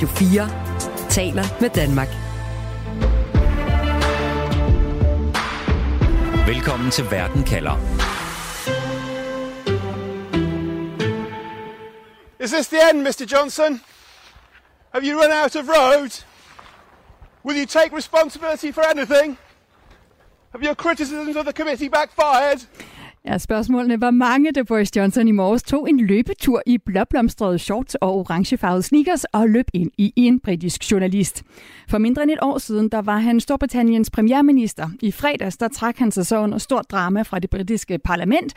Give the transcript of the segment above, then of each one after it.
Radio 4 taler med Danmark. Velkommen til Verden kalder. Is this the end, Mr. Johnson? Have you run out of road? Will you take responsibility for anything? Have your criticisms of the committee backfired? Ja, spørgsmålene var mange, da Boris Johnson i morges tog en løbetur i blåblomstrede shorts og orangefarvede sneakers og løb ind i en britisk journalist. For mindre end et år siden, der var han Storbritanniens premierminister. I fredags, der trak han sig så under stort drama fra det britiske parlament,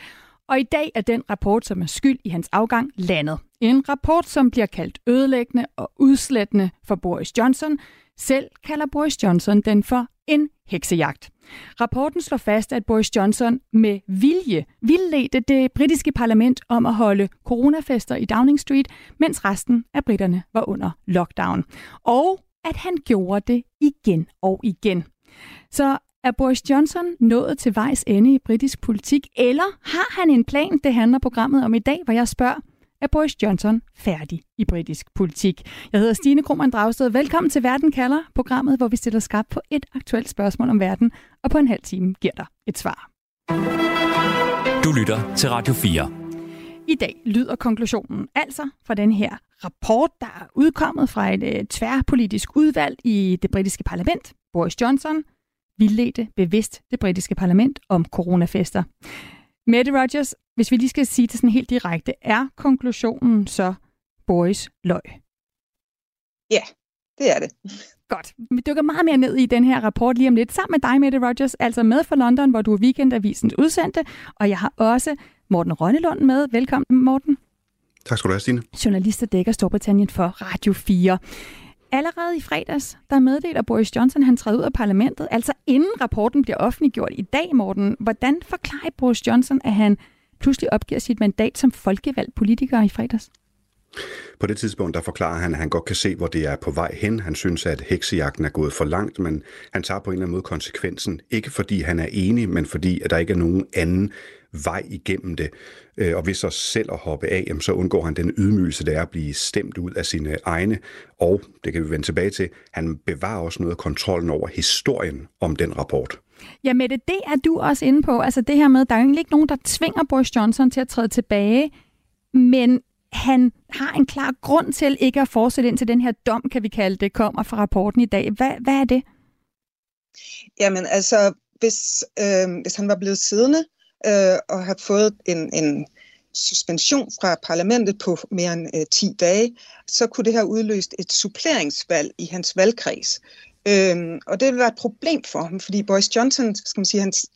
og i dag er den rapport, som er skyld i hans afgang, landet. En rapport, som bliver kaldt ødelæggende og udslættende for Boris Johnson. Selv kalder Boris Johnson den for en heksejagt. Rapporten slår fast, at Boris Johnson med vilje vildledte det britiske parlament om at holde coronafester i Downing Street, mens resten af britterne var under lockdown. Og at han gjorde det igen og igen. Så er Boris Johnson nået til vejs ende i britisk politik, eller har han en plan? Det handler programmet om i dag, hvor jeg spørger, er Boris Johnson færdig i britisk politik? Jeg hedder Stine Krohmann Dragsted. Velkommen til Verden kalder, programmet, hvor vi stiller skarpt på et aktuelt spørgsmål om verden, og på en halv time giver dig et svar. Du lytter til Radio 4. I dag lyder konklusionen altså fra den her rapport, der er udkommet fra et uh, tværpolitisk udvalg i det britiske parlament. Boris Johnson vildledte bevidst det britiske parlament om coronafester. Mette Rogers, hvis vi lige skal sige det sådan helt direkte, er konklusionen så Boris løg? Ja, det er det. Godt. Vi dykker meget mere ned i den her rapport lige om lidt, sammen med dig, Mette Rogers, altså med fra London, hvor du er weekendavisens udsendte, og jeg har også Morten Rønnelund med. Velkommen, Morten. Tak skal du have, Stine. Journalist, der dækker Storbritannien for Radio 4. Allerede i fredags, der meddeler Boris Johnson, han træder ud af parlamentet, altså inden rapporten bliver offentliggjort i dag, Morten. Hvordan forklarer Boris Johnson, at han pludselig opgiver sit mandat som folkevalgt politiker i fredags? På det tidspunkt, der forklarer han, at han godt kan se, hvor det er på vej hen. Han synes, at heksejagten er gået for langt, men han tager på en eller anden måde konsekvensen. Ikke fordi han er enig, men fordi at der ikke er nogen anden vej igennem det. Øh, og ved så selv at hoppe af, så undgår han den ydmygelse, der er at blive stemt ud af sine egne. Og, det kan vi vende tilbage til, han bevarer også noget af kontrollen over historien om den rapport. Ja, Mette, det er du også inde på. Altså det her med, der er jo egentlig ikke nogen, der tvinger Boris Johnson til at træde tilbage, men han har en klar grund til ikke at fortsætte ind til den her dom, kan vi kalde det, kommer fra rapporten i dag. Hvad, hvad er det? Jamen altså, hvis, øh, hvis han var blevet siddende øh, og har fået en, en suspension fra parlamentet på mere end øh, 10 dage, så kunne det have udløst et suppleringsvalg i hans valgkreds. Øhm, og det vil være et problem for ham, fordi Boris Johnson, skal man sige, hans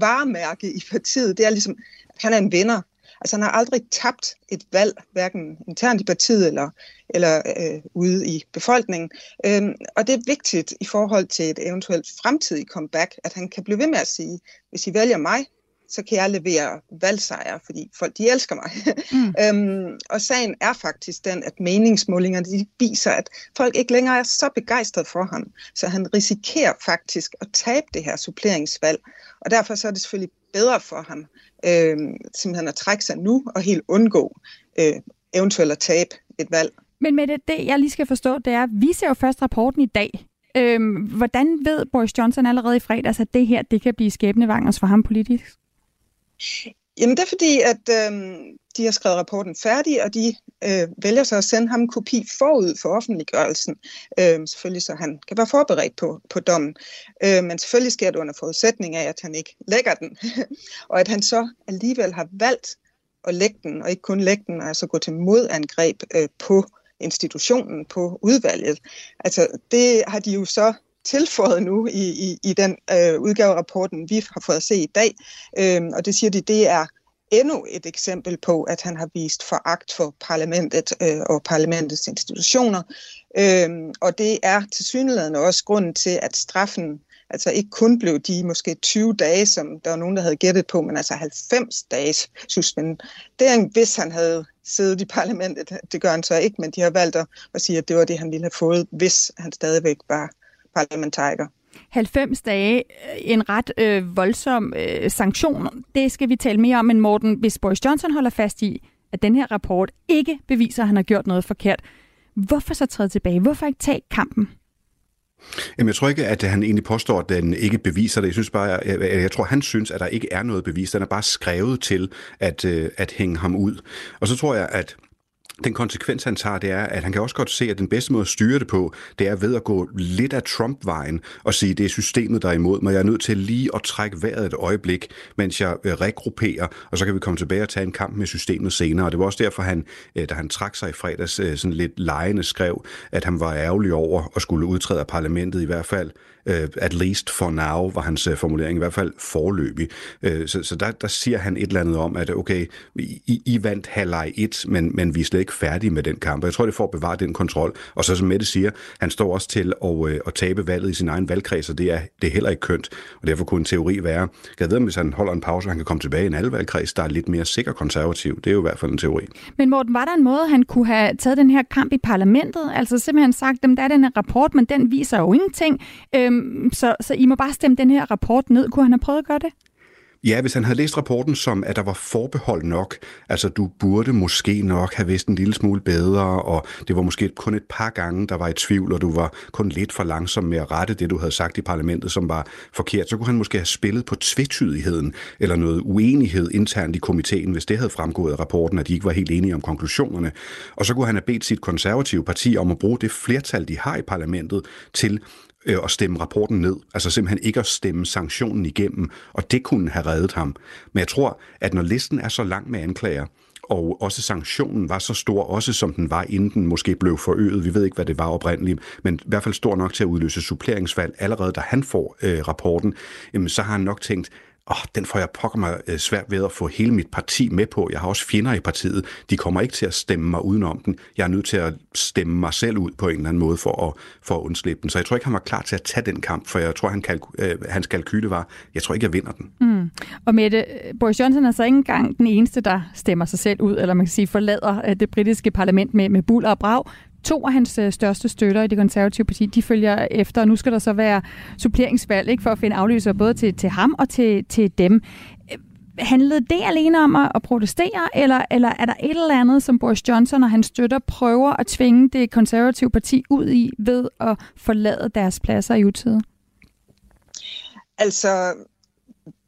varemærke i partiet, det er ligesom, han er en vinder. Altså han har aldrig tabt et valg, hverken internt i partiet eller, eller øh, ude i befolkningen. Øhm, og det er vigtigt i forhold til et eventuelt fremtidigt comeback, at han kan blive ved med at sige, hvis I vælger mig, så kan jeg levere valgsejre, fordi folk de elsker mig. Mm. øhm, og sagen er faktisk den, at meningsmålingerne de viser, at folk ikke længere er så begejstrede for ham. Så han risikerer faktisk at tabe det her suppleringsvalg. Og derfor så er det selvfølgelig bedre for ham øh, simpelthen at trække sig nu og helt undgå øh, eventuelt at tabe et valg. Men med det, det, jeg lige skal forstå, det er, vi ser jo først rapporten i dag. Øhm, hvordan ved Boris Johnson allerede i fredags, at det her det kan blive skæbnevangers for ham politisk? Jamen det er fordi, at øh, de har skrevet rapporten færdig, og de øh, vælger så at sende ham en kopi forud for offentliggørelsen, øh, selvfølgelig så han kan være forberedt på, på dommen. Øh, men selvfølgelig sker det under forudsætning af, at han ikke lægger den, og at han så alligevel har valgt at lægge den, og ikke kun lægge den, altså gå til modangreb øh, på institutionen, på udvalget. Altså det har de jo så tilføjet nu i, i, i den øh, udgave af rapporten, vi har fået at se i dag. Øh, og det siger de, det er endnu et eksempel på, at han har vist foragt for parlamentet øh, og parlamentets institutioner. Øhm, og det er til synligheden også grunden til, at straffen altså ikke kun blev de måske 20 dage, som der var nogen, der havde gættet på, men altså 90 dages suspension. Det er hvis han havde siddet i parlamentet. Det gør han så ikke, men de har valgt at, at sige, at det var det, han ville have fået, hvis han stadigvæk var parlamentariker. 90 dage, øh, en ret øh, voldsom øh, sanktion. Det skal vi tale mere om, men Morten, hvis Boris Johnson holder fast i, at den her rapport ikke beviser, at han har gjort noget forkert, Hvorfor så træde tilbage? Hvorfor ikke tage kampen? Jamen, jeg tror ikke, at han egentlig påstår, at den ikke beviser det. Jeg synes bare, jeg, jeg tror, han synes, at der ikke er noget bevis. Den er bare skrevet til at, øh, at hænge ham ud. Og så tror jeg, at den konsekvens, han tager, det er, at han kan også godt se, at den bedste måde at styre det på, det er ved at gå lidt af Trump-vejen og sige, det er systemet, der er imod mig. Jeg er nødt til lige at trække vejret et øjeblik, mens jeg øh, regrupperer, og så kan vi komme tilbage og tage en kamp med systemet senere. Og det var også derfor, han, øh, da han trak sig i fredags, øh, sådan lidt lejende skrev, at han var ærgerlig over at skulle udtræde af parlamentet i hvert fald uh, at least for now, var hans uh, formulering, i hvert fald forløbig. Uh, øh, så så der, der siger han et eller andet om, at okay, I, I vandt halvleg 1, men, men vi er slet ikke færdige med den kamp. Og jeg tror, det får at bevare den kontrol. Og så som Mette siger, han står også til at, uh, at tabe valget i sin egen valgkreds, og det er, det er heller ikke kønt. Og derfor kunne en teori være, jeg ved, hvis han holder en pause, han kan komme tilbage i en anden valgkreds, der er lidt mere sikker konservativ. Det er jo i hvert fald en teori. Men Morten, var der en måde, han kunne have taget den her kamp i parlamentet? Altså simpelthen sagt, at der er den her rapport, men den viser jo ingenting. Øhm, Øhm, så, så I må bare stemme den her rapport ned. Kunne han have prøvet at gøre det? Ja, hvis han havde læst rapporten som, at der var forbehold nok, altså du burde måske nok have vidst en lille smule bedre, og det var måske kun et par gange, der var i tvivl, og du var kun lidt for langsom med at rette det, du havde sagt i parlamentet, som var forkert, så kunne han måske have spillet på tvetydigheden, eller noget uenighed internt i komiteen, hvis det havde fremgået af rapporten, at de ikke var helt enige om konklusionerne. Og så kunne han have bedt sit konservative parti om at bruge det flertal, de har i parlamentet, til øh, at stemme rapporten ned. Altså simpelthen ikke at stemme sanktionen igennem, og det kunne have reddet ham. Men jeg tror, at når listen er så lang med anklager, og også sanktionen var så stor, også som den var, inden den måske blev forøget. Vi ved ikke, hvad det var oprindeligt, men i hvert fald stor nok til at udløse suppleringsvalg. Allerede da han får øh, rapporten, jamen, så har han nok tænkt, åh, den får jeg pokker mig øh, svært ved at få hele mit parti med på. Jeg har også fjender i partiet. De kommer ikke til at stemme mig udenom den. Jeg er nødt til at stemme mig selv ud på en eller anden måde for at, for at undslippe den. Så jeg tror ikke, han var klar til at tage den kamp, for jeg tror, han kalk, øh, hans kalkyle var, jeg tror ikke, jeg vinder den. Mm. Og Mette, øh, Boris Johnson er så ikke engang den eneste, der stemmer sig selv ud, eller man kan sige forlader øh, det britiske parlament med, med buller og brag. To af hans øh, største støtter i det konservative parti, de følger efter, og nu skal der så være suppleringsvalg ikke, for at finde afløser både til, til ham og til, til dem. Øh, handlede det alene om at, at protestere, eller, eller er der et eller andet, som Boris Johnson og hans støtter prøver at tvinge det konservative parti ud i ved at forlade deres pladser i utide? Altså,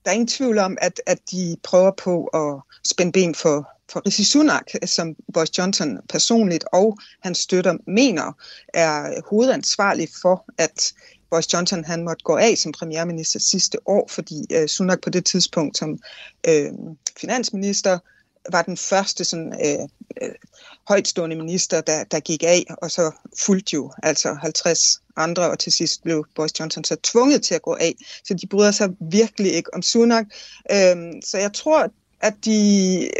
der er ingen tvivl om, at, at de prøver på at spænde ben for for Rishi Sunak, som Boris Johnson personligt og hans støtter mener er hovedansvarlig for, at Boris Johnson han måtte gå af som premierminister sidste år, fordi øh, Sunak på det tidspunkt som øh, finansminister var den første sådan, øh, øh, højtstående minister, der, der gik af, og så fulgte jo altså 50 andre, og til sidst blev Boris Johnson så tvunget til at gå af. Så de bryder sig virkelig ikke om Sunak. Øh, så jeg tror, at de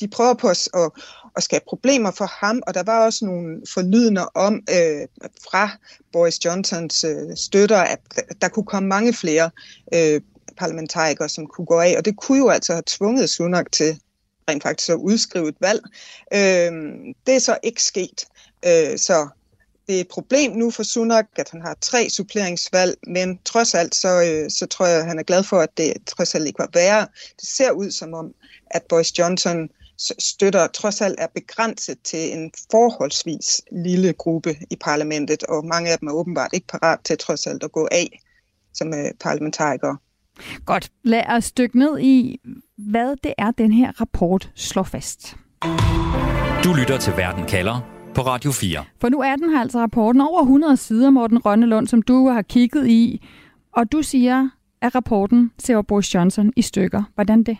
de prøver på at, at, at skabe problemer for ham, og der var også nogle forlydende om øh, fra Boris Johnsons øh, støtter, at der kunne komme mange flere øh, parlamentarikere, som kunne gå af, og det kunne jo altså have tvunget Sunak til rent faktisk at udskrive et valg. Øh, det er så ikke sket. Øh, så det er et problem nu for Sunak, at han har tre suppleringsvalg, men trods alt, så, øh, så tror jeg, at han er glad for, at det trods alt ikke var værre. Det ser ud som om, at Boris Johnson støtter trods alt er begrænset til en forholdsvis lille gruppe i parlamentet, og mange af dem er åbenbart ikke parat til trods alt at gå af som øh, parlamentarikere. Godt. Lad os dykke ned i, hvad det er, den her rapport slår fast. Du lytter til Verden kalder på Radio 4. For nu er den her altså rapporten over 100 sider, Morten Rønnelund, som du har kigget i, og du siger, at rapporten ser Boris Johnson i stykker. Hvordan det?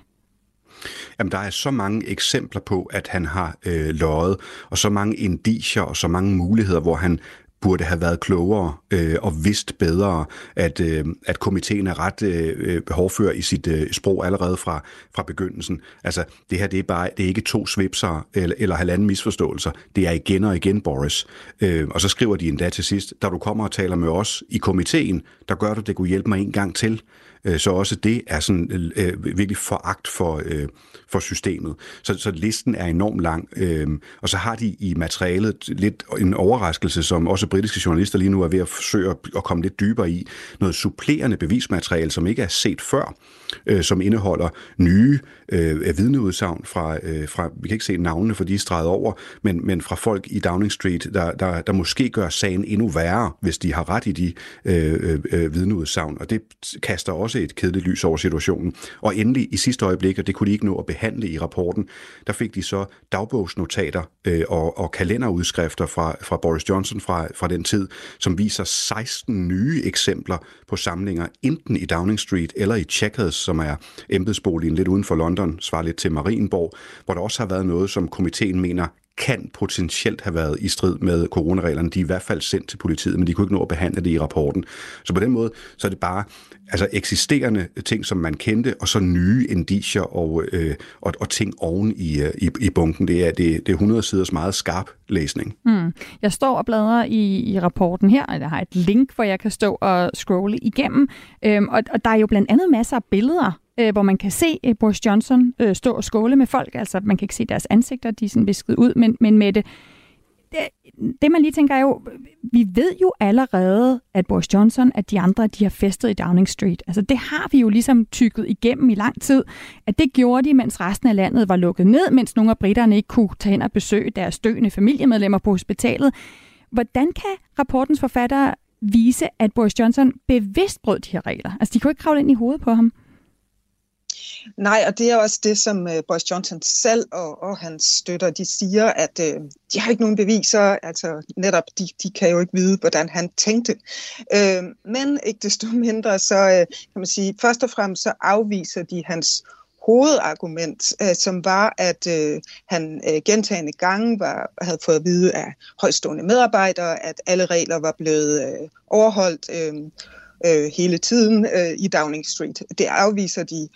Jamen, der er så mange eksempler på, at han har øh, løjet, og så mange indicier og så mange muligheder, hvor han burde have været klogere øh, og vidst bedre, at, øh, at komiteen er ret øh, øh, hårdfør i sit øh, sprog allerede fra, fra begyndelsen. Altså, det her det er, bare, det er ikke to svipser eller, eller halvanden misforståelser. Det er igen og igen, Boris. Øh, og så skriver de endda til sidst, da du kommer og taler med os i komiteen, der gør du det, kunne hjælpe mig en gang til. Øh, så også det er sådan øh, øh, virkelig foragt for, øh, for systemet. Så, så listen er enormt lang. Øh, og så har de i materialet lidt en overraskelse, som også britiske journalister lige nu er ved at forsøge at komme lidt dybere i. Noget supplerende bevismateriale, som ikke er set før, øh, som indeholder nye øh, vidneudsagn fra, øh, fra, vi kan ikke se navnene, for de er streget over, men, men fra folk i Downing Street, der, der, der måske gør sagen endnu værre, hvis de har ret i de øh, øh, øh vidneudsagn. Og det kaster også et kedeligt lys over situationen. Og endelig i sidste øjeblik, og det kunne de ikke nå at behandle i rapporten, der fik de så dagbogsnotater øh, og, og kalenderudskrifter fra, fra Boris Johnson fra, fra den tid, som viser 16 nye eksempler på samlinger, enten i Downing Street eller i Checkers, som er embedsboligen lidt uden for London, svarer lidt til Marienborg, hvor der også har været noget, som komiteen mener kan potentielt have været i strid med coronareglerne. De er i hvert fald sendt til politiet, men de kunne ikke nå at behandle det i rapporten. Så på den måde, så er det bare altså eksisterende ting, som man kendte, og så nye indicier og, øh, og, og ting oven i, øh, i, i bunken. Det er, det, det er 100 siders meget skarp læsning. Mm. Jeg står og bladrer i, i rapporten her, og jeg har et link, hvor jeg kan stå og scrolle igennem. Øhm, og, og der er jo blandt andet masser af billeder øh, hvor man kan se øh, Boris Johnson øh, stå og skåle med folk. Altså, man kan ikke se deres ansigter, de er sådan visket ud, men, men med det, det, det man lige tænker er jo, vi ved jo allerede, at Boris Johnson, at de andre, de har festet i Downing Street. Altså det har vi jo ligesom tykket igennem i lang tid, at det gjorde de, mens resten af landet var lukket ned, mens nogle af britterne ikke kunne tage hen og besøge deres døende familiemedlemmer på hospitalet. Hvordan kan rapportens forfatter vise, at Boris Johnson bevidst brød de her regler? Altså de kunne ikke kravle ind i hovedet på ham. Nej, og det er også det, som uh, Boris Johnson selv og, og hans støtter, de siger, at øh, de har ikke nogen beviser, altså netop, de, de kan jo ikke vide, hvordan han tænkte. Øh, men ikke desto mindre, så øh, kan man sige, først og fremmest så afviser de hans hovedargument, øh, som var, at øh, han øh, gentagende gange var, havde fået at vide af højstående medarbejdere, at alle regler var blevet øh, overholdt øh, øh, hele tiden øh, i Downing Street. Det afviser de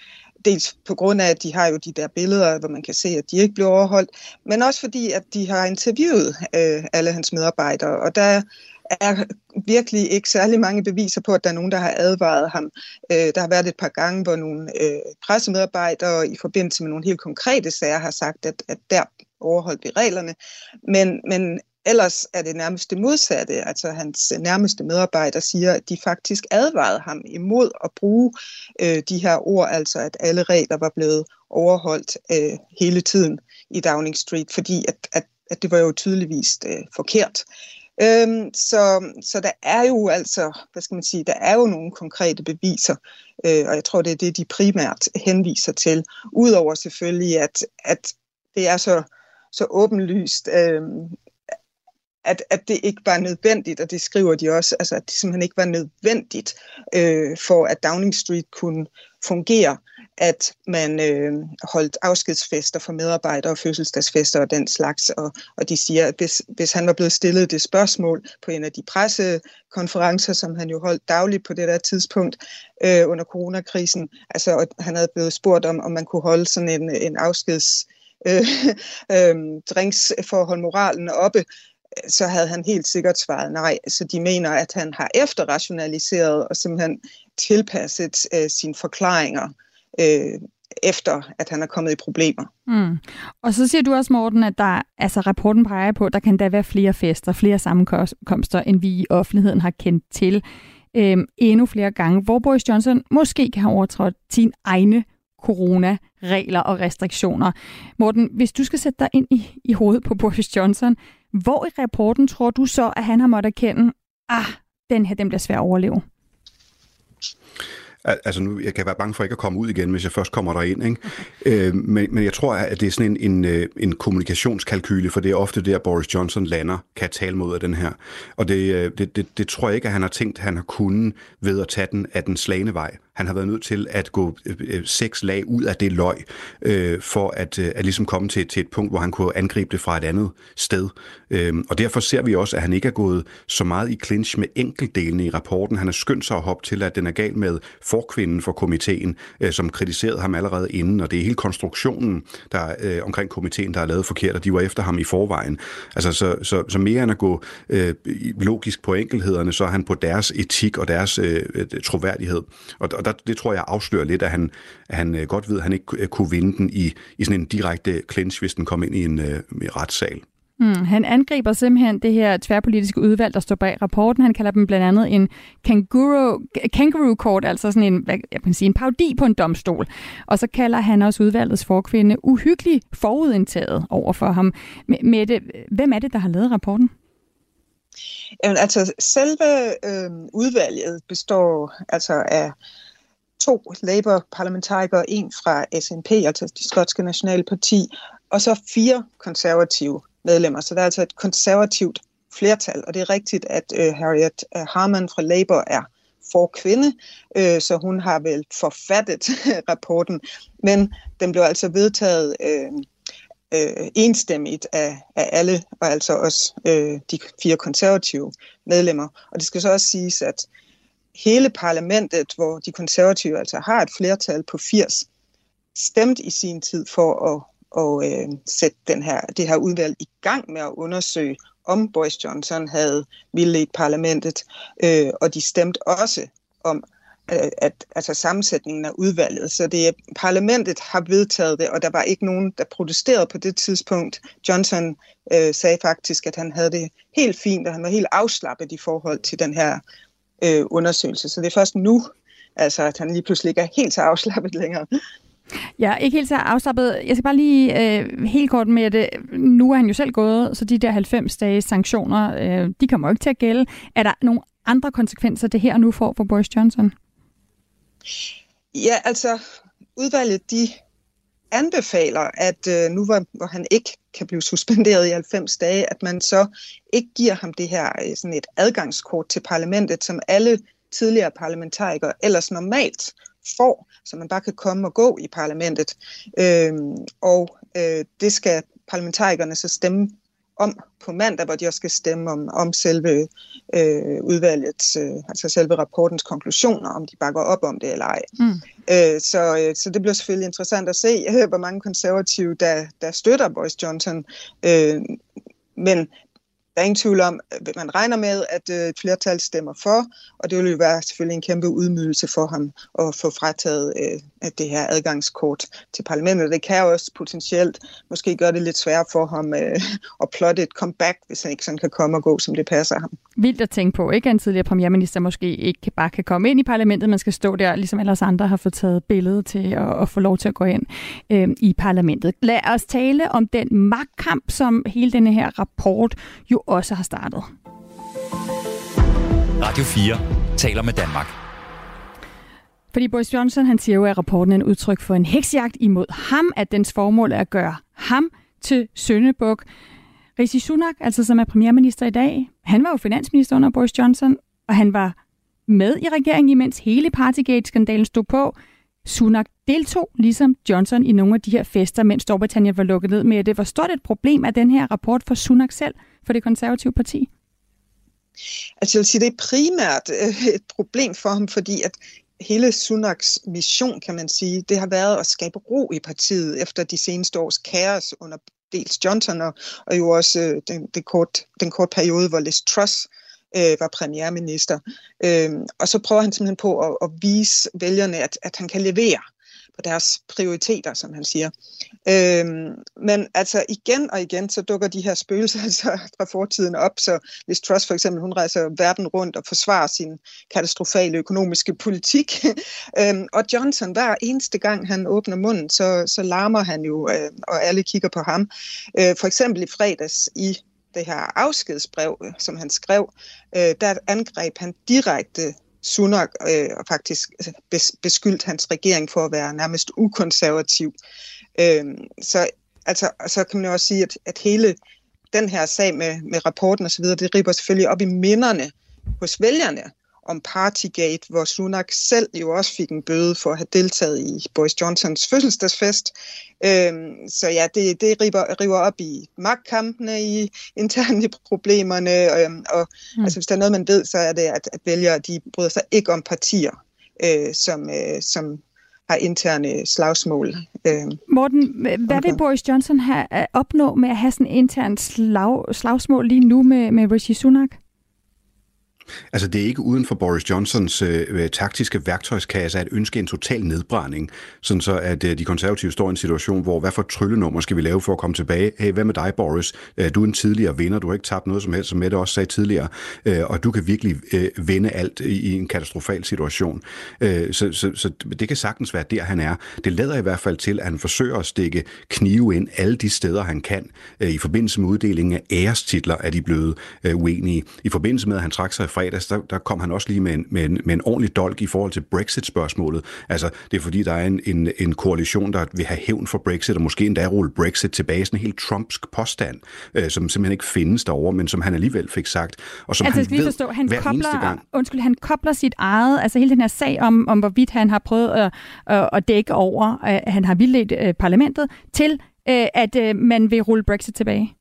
dels på grund af, at de har jo de der billeder, hvor man kan se, at de ikke blev overholdt, men også fordi, at de har interviewet øh, alle hans medarbejdere, og der er virkelig ikke særlig mange beviser på, at der er nogen, der har advaret ham. Øh, der har været et par gange, hvor nogle øh, pressemedarbejdere i forbindelse med nogle helt konkrete sager har sagt, at, at der overholdt vi reglerne. Men, men Ellers er det nærmest det modsatte. Altså hans nærmeste medarbejder siger, at de faktisk advarede ham imod at bruge øh, de her ord, altså at alle regler var blevet overholdt øh, hele tiden i Downing Street, fordi at, at, at det var jo tydeligvis øh, forkert. Øhm, så, så der er jo altså, hvad skal man sige, der er jo nogle konkrete beviser, øh, og jeg tror, det er det, de primært henviser til, udover selvfølgelig, at, at det er så, så åbenlyst øh, at, at det ikke var nødvendigt, og det skriver de også, altså at det simpelthen ikke var nødvendigt øh, for, at Downing Street kunne fungere, at man øh, holdt afskedsfester for medarbejdere og fødselsdagsfester og den slags, og, og de siger, at hvis, hvis han var blevet stillet det spørgsmål på en af de pressekonferencer, som han jo holdt dagligt på det der tidspunkt øh, under coronakrisen, altså og han havde blevet spurgt om, om man kunne holde sådan en, en afskeds øh, øh, drinks for at holde moralen oppe, så havde han helt sikkert svaret nej. Så de mener, at han har efterrationaliseret og simpelthen tilpasset øh, sine forklaringer øh, efter, at han er kommet i problemer. Mm. Og så siger du også, Morten, at der, altså rapporten peger på, at der kan der være flere fester, flere sammenkomster, end vi i offentligheden har kendt til øhm, endnu flere gange, hvor Boris Johnson måske kan have overtrådt sine egne corona-regler og restriktioner. Morten, hvis du skal sætte dig ind i, i hovedet på Boris Johnson, hvor i rapporten tror du så, at han har måttet erkende, ah, den her, den bliver svær at overleve? Altså nu, jeg kan være bange for ikke at komme ud igen, hvis jeg først kommer derind. Ikke? Øh, men, men jeg tror, at det er sådan en, en, øh, en kommunikationskalkyle, for det er ofte der, Boris Johnson lander, kan tale mod af den her. Og det, øh, det, det, det tror jeg ikke, at han har tænkt, at han har kunnet ved at tage den af den slagende vej. Han har været nødt til at gå øh, øh, seks lag ud af det løg, øh, for at, øh, at ligesom komme til, til et punkt, hvor han kunne angribe det fra et andet sted. Øh, og derfor ser vi også, at han ikke er gået så meget i clinch med enkeltdelene i rapporten. Han har skyndt sig at hoppe til, at den er gal med forkvinden for komiteen, øh, som kritiserede ham allerede inden, og det er hele konstruktionen der, øh, omkring komiteen, der er lavet forkert, og de var efter ham i forvejen. Altså, så, så, så mere end at gå øh, logisk på enkelhederne, så er han på deres etik og deres øh, øh troværdighed. Og, og der, det tror jeg afslører lidt, at han, at han øh, godt ved, at han ikke kunne vinde den i, i sådan en direkte clinch, hvis den kom ind i en uh, retssal. Mm, han angriber simpelthen det her tværpolitiske udvalg, der står bag rapporten. Han kalder dem blandt andet en kangaroo, kangaroo court, altså sådan en, hvad jeg kan sige, en parodi på en domstol. Og så kalder han også udvalgets forkvinde uhyggelig forudindtaget over for ham. Mette, hvem er det, der har lavet rapporten? Jamen, altså, selve øh, udvalget består altså af to Labour-parlamentarikere, en fra SNP, altså det skotske nationale parti, og så fire konservative medlemmer. Så der er altså et konservativt flertal, og det er rigtigt, at øh, Harriet øh, Harman fra Labour er for kvinde, øh, så hun har vel forfattet rapporten, men den blev altså vedtaget øh, øh, enstemmigt af, af alle, og altså også øh, de fire konservative medlemmer. Og det skal så også siges, at hele parlamentet, hvor de konservative altså har et flertal på 80, stemt i sin tid for at, at øh, sætte den her, det her udvalg i gang med at undersøge, om Boris Johnson havde vildledt parlamentet, øh, og de stemte også om øh, at, altså sammensætningen af udvalget. Så det parlamentet har vedtaget det, og der var ikke nogen, der protesterede på det tidspunkt. Johnson øh, sagde faktisk, at han havde det helt fint, og han var helt afslappet i forhold til den her øh, undersøgelse. Så det er først nu, altså, at han lige pludselig ikke er helt så afslappet længere. Ja, ikke helt så afslappet. Jeg skal bare lige øh, helt kort med det. Nu er han jo selv gået, så de der 90 dages sanktioner, øh, de kommer jo ikke til at gælde. Er der nogle andre konsekvenser, det her nu får for Boris Johnson? Ja, altså udvalget, de anbefaler, at øh, nu hvor, hvor han ikke kan blive suspenderet i 90 dage, at man så ikke giver ham det her øh, sådan et adgangskort til parlamentet, som alle tidligere parlamentarikere ellers normalt får, så man bare kan komme og gå i parlamentet. Øh, og øh, det skal parlamentarikerne så stemme om på mandag, hvor de også skal stemme om, om selve øh, udvalgets, øh, altså selve rapportens konklusioner, om de bakker op om det eller ej. Mm. Øh, så, øh, så det bliver selvfølgelig interessant at se, øh, hvor mange konservative, der, der støtter Boris Johnson. Øh, men der er ingen tvivl om, at man regner med, at øh, et flertal stemmer for, og det vil jo være selvfølgelig en kæmpe udmydelse for ham at få frataget øh, det her adgangskort til parlamentet. Det kan jo også potentielt måske gøre det lidt sværere for ham øh, at plotte et comeback, hvis han ikke sådan kan komme og gå, som det passer ham. Vildt at tænke på, ikke? En tidligere premierminister måske ikke bare kan komme ind i parlamentet, man skal stå der, ligesom alle os andre har fået taget billedet til at, at få lov til at gå ind øh, i parlamentet. Lad os tale om den magtkamp, som hele denne her rapport jo også har startet. Radio 4 taler med Danmark. Fordi Boris Johnson han siger jo, at rapporten er en udtryk for en heksjagt imod ham, at dens formål er at gøre ham til Søndebuk. Rishi Sunak, altså som er premierminister i dag, han var jo finansminister under Boris Johnson, og han var med i regeringen, imens hele Partygate-skandalen stod på. Sunak deltog, ligesom Johnson, i nogle af de her fester, mens Storbritannien var lukket ned med. Det var stort et problem er den her rapport for Sunak selv, for det konservative parti? Altså jeg vil sige, det er primært øh, et problem for ham, fordi at hele Sunaks mission, kan man sige, det har været at skabe ro i partiet efter de seneste års kaos under dels Johnson og, og jo også øh, den, den, kort, den kort periode, hvor Liz Truss øh, var premierminister. Øh, og så prøver han simpelthen på at, at vise vælgerne, at, at han kan levere på deres prioriteter, som han siger. Øhm, men altså igen og igen, så dukker de her spøgelser altså fra fortiden op, så hvis Truss for eksempel, hun rejser verden rundt og forsvarer sin katastrofale økonomiske politik, øhm, og Johnson, hver eneste gang han åbner munden, så, så larmer han jo, øh, og alle kigger på ham. Øh, for eksempel i fredags i det her afskedsbrev, som han skrev, øh, der angreb han direkte Sunak øh, og faktisk altså, bes, beskyldt hans regering for at være nærmest ukonservativ. Øh, så, altså, så kan man jo også sige, at, at hele den her sag med, med rapporten osv., det riber selvfølgelig op i minderne hos vælgerne om Partygate, hvor Sunak selv jo også fik en bøde for at have deltaget i Boris Johnsons fødselsdagsfest. Øhm, så ja, det, det river, river op i magtkampene, i interne problemerne, øhm, og mm. altså, hvis der er noget, man ved, så er det, at, at vælgere de bryder sig ikke om partier, øh, som, øh, som har interne slagsmål. Øh, Morten, hvad vil Boris Johnson have opnå med at have sådan intern slag, slagsmål lige nu med, med Rishi Sunak? Altså det er ikke uden for Boris Johnsons øh, øh, taktiske værktøjskasse at ønske en total nedbrænding, sådan så at øh, de konservative står i en situation, hvor hvad for tryllenummer skal vi lave for at komme tilbage? Hey, hvad med dig, Boris? Øh, du er en tidligere vinder, du har ikke tabt noget som helst, som Mette også sagde tidligere, øh, og du kan virkelig øh, vinde alt i, i en katastrofal situation. Øh, så, så, så det kan sagtens være der, han er. Det lader i hvert fald til, at han forsøger at stikke knive ind alle de steder, han kan. Øh, I forbindelse med uddelingen af ærestitler er de blevet øh, uenige. I forbindelse med, at han trak sig fra fredags, der, der kom han også lige med en, med, en, med en ordentlig dolk i forhold til Brexit-spørgsmålet. Altså, det er fordi, der er en, en, en koalition, der vil have hævn for Brexit, og måske endda rulle Brexit tilbage. Sådan en helt trumpsk påstand, øh, som simpelthen ikke findes derovre, men som han alligevel fik sagt. Og som altså, han skal lige ved forstå, han hver kobler, gang. undskyld, han kobler sit eget, altså hele den her sag om, om hvorvidt han har prøvet at, at, dække over, at han har vildledt øh, parlamentet, til øh, at øh, man vil rulle Brexit tilbage.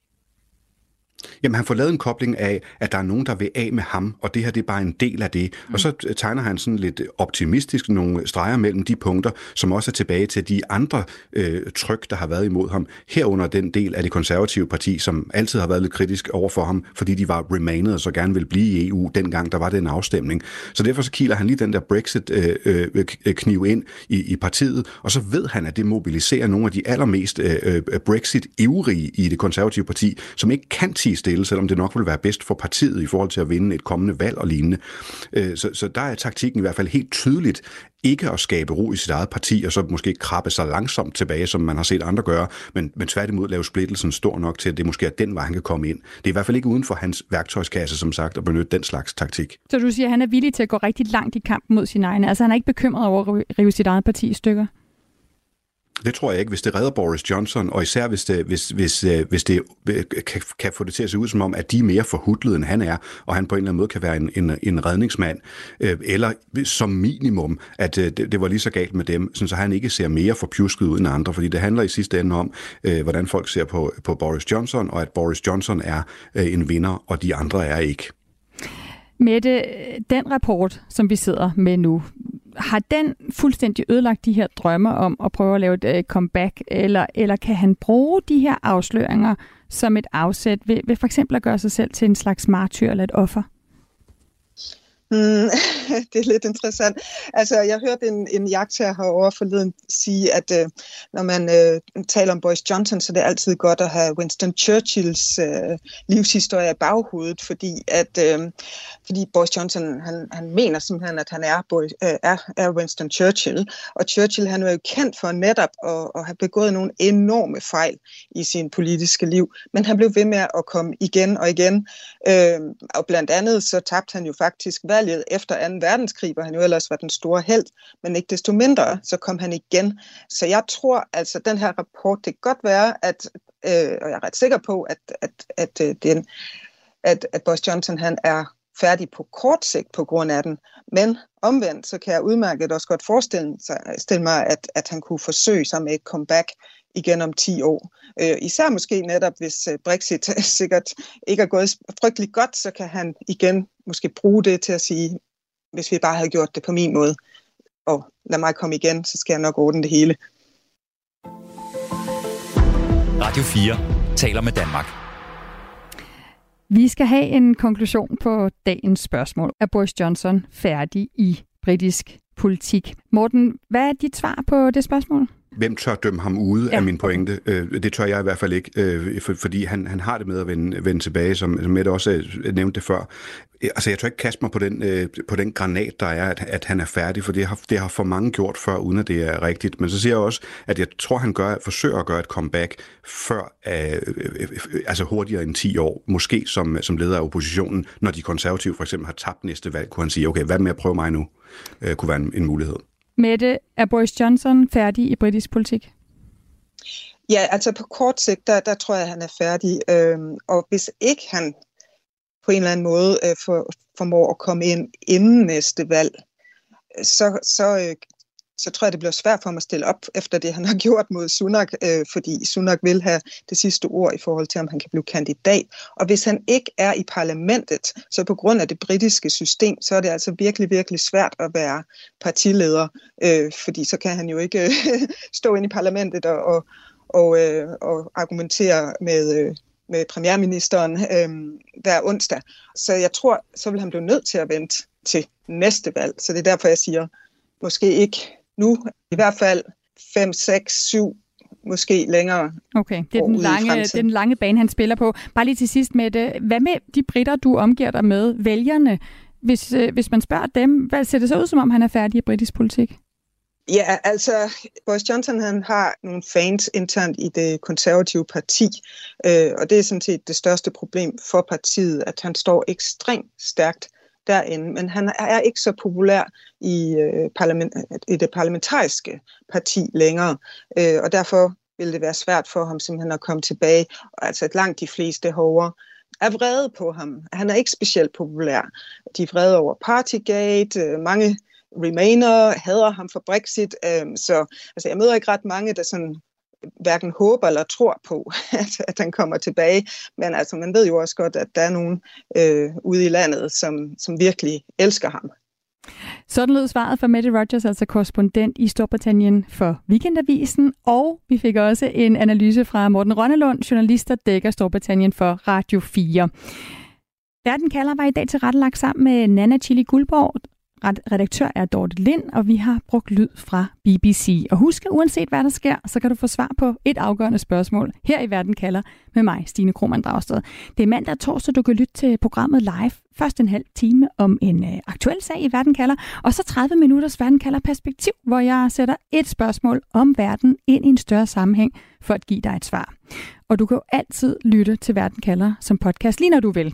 Jamen, han får lavet en kobling af, at der er nogen, der vil af med ham, og det her det er bare en del af det. Mm. Og så tegner han sådan lidt optimistisk nogle streger mellem de punkter, som også er tilbage til de andre øh, tryk, der har været imod ham. Herunder den del af det konservative parti, som altid har været lidt kritisk over for ham, fordi de var remained og så gerne ville blive i EU, dengang der var den afstemning. Så derfor så kiler han lige den der Brexit-kniv øh, øh, ind i, i partiet, og så ved han, at det mobiliserer nogle af de allermest øh, øh, Brexit-ivrige i det konservative parti, som ikke kan tige stille, selvom det nok vil være bedst for partiet i forhold til at vinde et kommende valg og lignende. Øh, så, så der er taktikken i hvert fald helt tydeligt ikke at skabe ro i sit eget parti, og så måske krabbe sig langsomt tilbage, som man har set andre gøre, men, men tværtimod lave splittelsen stor nok til, at det måske er den vej, han kan komme ind. Det er i hvert fald ikke uden for hans værktøjskasse, som sagt, at benytte den slags taktik. Så du siger, at han er villig til at gå rigtig langt i kampen mod sin egen. Altså han er ikke bekymret over at rive sit eget parti i stykker? Det tror jeg ikke, hvis det redder Boris Johnson, og især hvis det, hvis, hvis, øh, hvis det øh, kan, kan få det til at se ud som om, at de er mere forhudlede, end han er, og han på en eller anden måde kan være en, en, en redningsmand, øh, eller som minimum, at det, det var lige så galt med dem, så han ikke ser mere forpjusket ud end andre, fordi det handler i sidste ende om, hvordan folk ser på, på Boris Johnson, og at Boris Johnson er en vinder, og de andre er ikke. Mette, den rapport, som vi sidder med nu, har den fuldstændig ødelagt de her drømme om at prøve at lave et uh, comeback, eller, eller kan han bruge de her afsløringer som et afsæt ved, ved for eksempel at gøre sig selv til en slags martyr eller et offer? Mm, det er lidt interessant. Altså, jeg hørte en, en jagttager herovre forleden sige, at øh, når man øh, taler om Boris Johnson, så er det altid godt at have Winston Churchills øh, livshistorie i baghovedet, fordi at øh, fordi Boris Johnson, han, han mener simpelthen, at han er, Boris, øh, er, er Winston Churchill, og Churchill han var jo kendt for netop at, at have begået nogle enorme fejl i sin politiske liv, men han blev ved med at komme igen og igen, øh, og blandt andet så tabte han jo faktisk valget efter 2. verdenskrig, hvor han jo ellers var den store held, men ikke desto mindre, så kom han igen. Så jeg tror altså, den her rapport, det kan godt være, at, øh, og jeg er ret sikker på, at, at, at, øh, den, at, at Boris Johnson han er færdig på kort sigt på grund af den. Men omvendt, så kan jeg udmærket også godt forestille stille mig, at, at han kunne forsøge sig med et comeback igen om 10 år. Øh, især måske netop, hvis øh, Brexit sikkert ikke er gået frygteligt godt, så kan han igen måske bruge det til at sige, hvis vi bare havde gjort det på min måde, og lad mig komme igen, så skal jeg nok ordne det hele. Radio 4 taler med Danmark. Vi skal have en konklusion på dagens spørgsmål. Er Boris Johnson færdig i britisk politik? Morten, hvad er dit svar på det spørgsmål? Hvem tør dømme ham ude, ja. er min pointe. Det tør jeg i hvert fald ikke, fordi han, han har det med at vende, vende tilbage, som, som Mette også nævnte det før. Altså, jeg tør ikke kaste mig på den, på den granat, der er, at, at han er færdig, for det har, det har for mange gjort før, uden at det er rigtigt. Men så siger jeg også, at jeg tror, han gør, forsøger at gøre et comeback før, øh, altså hurtigere end 10 år, måske som, som leder af oppositionen. Når de konservative for eksempel har tabt næste valg, kunne han sige, okay, hvad med at prøve mig nu? Øh, kunne være en, en mulighed. Mette, er Boris Johnson færdig i britisk politik? Ja, altså på kort sigt, der, der tror jeg, at han er færdig. Øhm, og hvis ikke han på en eller anden måde øh, for, formår at komme ind inden næste valg, så, så øh, så tror jeg, det bliver svært for ham at stille op efter det, han har gjort mod Sunak, øh, fordi Sunak vil have det sidste ord i forhold til, om han kan blive kandidat. Og hvis han ikke er i parlamentet, så på grund af det britiske system, så er det altså virkelig, virkelig svært at være partileder, øh, fordi så kan han jo ikke øh, stå ind i parlamentet og, og, og, øh, og argumentere med, øh, med premierministeren øh, hver onsdag. Så jeg tror, så vil han blive nødt til at vente til næste valg. Så det er derfor, jeg siger, måske ikke nu, i hvert fald 5, 6, 7, måske længere. Okay, det er, den lange, det er den lange bane, han spiller på. Bare lige til sidst med det. Hvad med de britter, du omgiver dig med, vælgerne? Hvis, øh, hvis man spørger dem, hvad ser det så ud, som om han er færdig i britisk politik? Ja, altså Boris Johnson han har nogle fans internt i det konservative parti, øh, og det er sådan set det største problem for partiet, at han står ekstremt stærkt derinde, men han er ikke så populær i, øh, parlament, i det parlamentariske parti længere, øh, og derfor vil det være svært for ham simpelthen at komme tilbage. Altså at langt de fleste hårdere er vrede på ham. Han er ikke specielt populær. De er vrede over Partygate, øh, mange Remainer hader ham for Brexit, øh, så altså, jeg møder ikke ret mange, der sådan hverken håber eller tror på, at, at han kommer tilbage. Men altså, man ved jo også godt, at der er nogen øh, ude i landet, som, som virkelig elsker ham. Sådan lød svaret fra Mette Rogers, altså korrespondent i Storbritannien for Weekendavisen, og vi fik også en analyse fra Morten Rønnelund, journalist, der dækker Storbritannien for Radio 4. Verden kalder var i dag til rettelagt sammen med Nana Chili Guldborg, redaktør er Dorte Lind, og vi har brugt lyd fra BBC. Og husk, at uanset hvad der sker, så kan du få svar på et afgørende spørgsmål her i Verden kalder med mig, Stine Krohmann Dragsted. Det er mandag og torsdag, du kan lytte til programmet live. Først en halv time om en øh, aktuel sag i Verden kalder, og så 30 minutters Verden kalder perspektiv, hvor jeg sætter et spørgsmål om verden ind i en større sammenhæng for at give dig et svar. Og du kan jo altid lytte til Verden kalder som podcast, lige når du vil.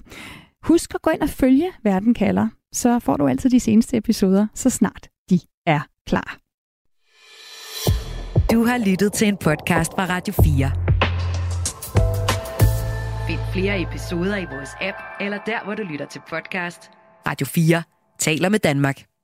Husk at gå ind og følge Verden kalder så får du altid de seneste episoder, så snart de er klar. Du har lyttet til en podcast fra Radio 4. Find flere episoder i vores app, eller der, hvor du lytter til podcast. Radio 4 taler med Danmark.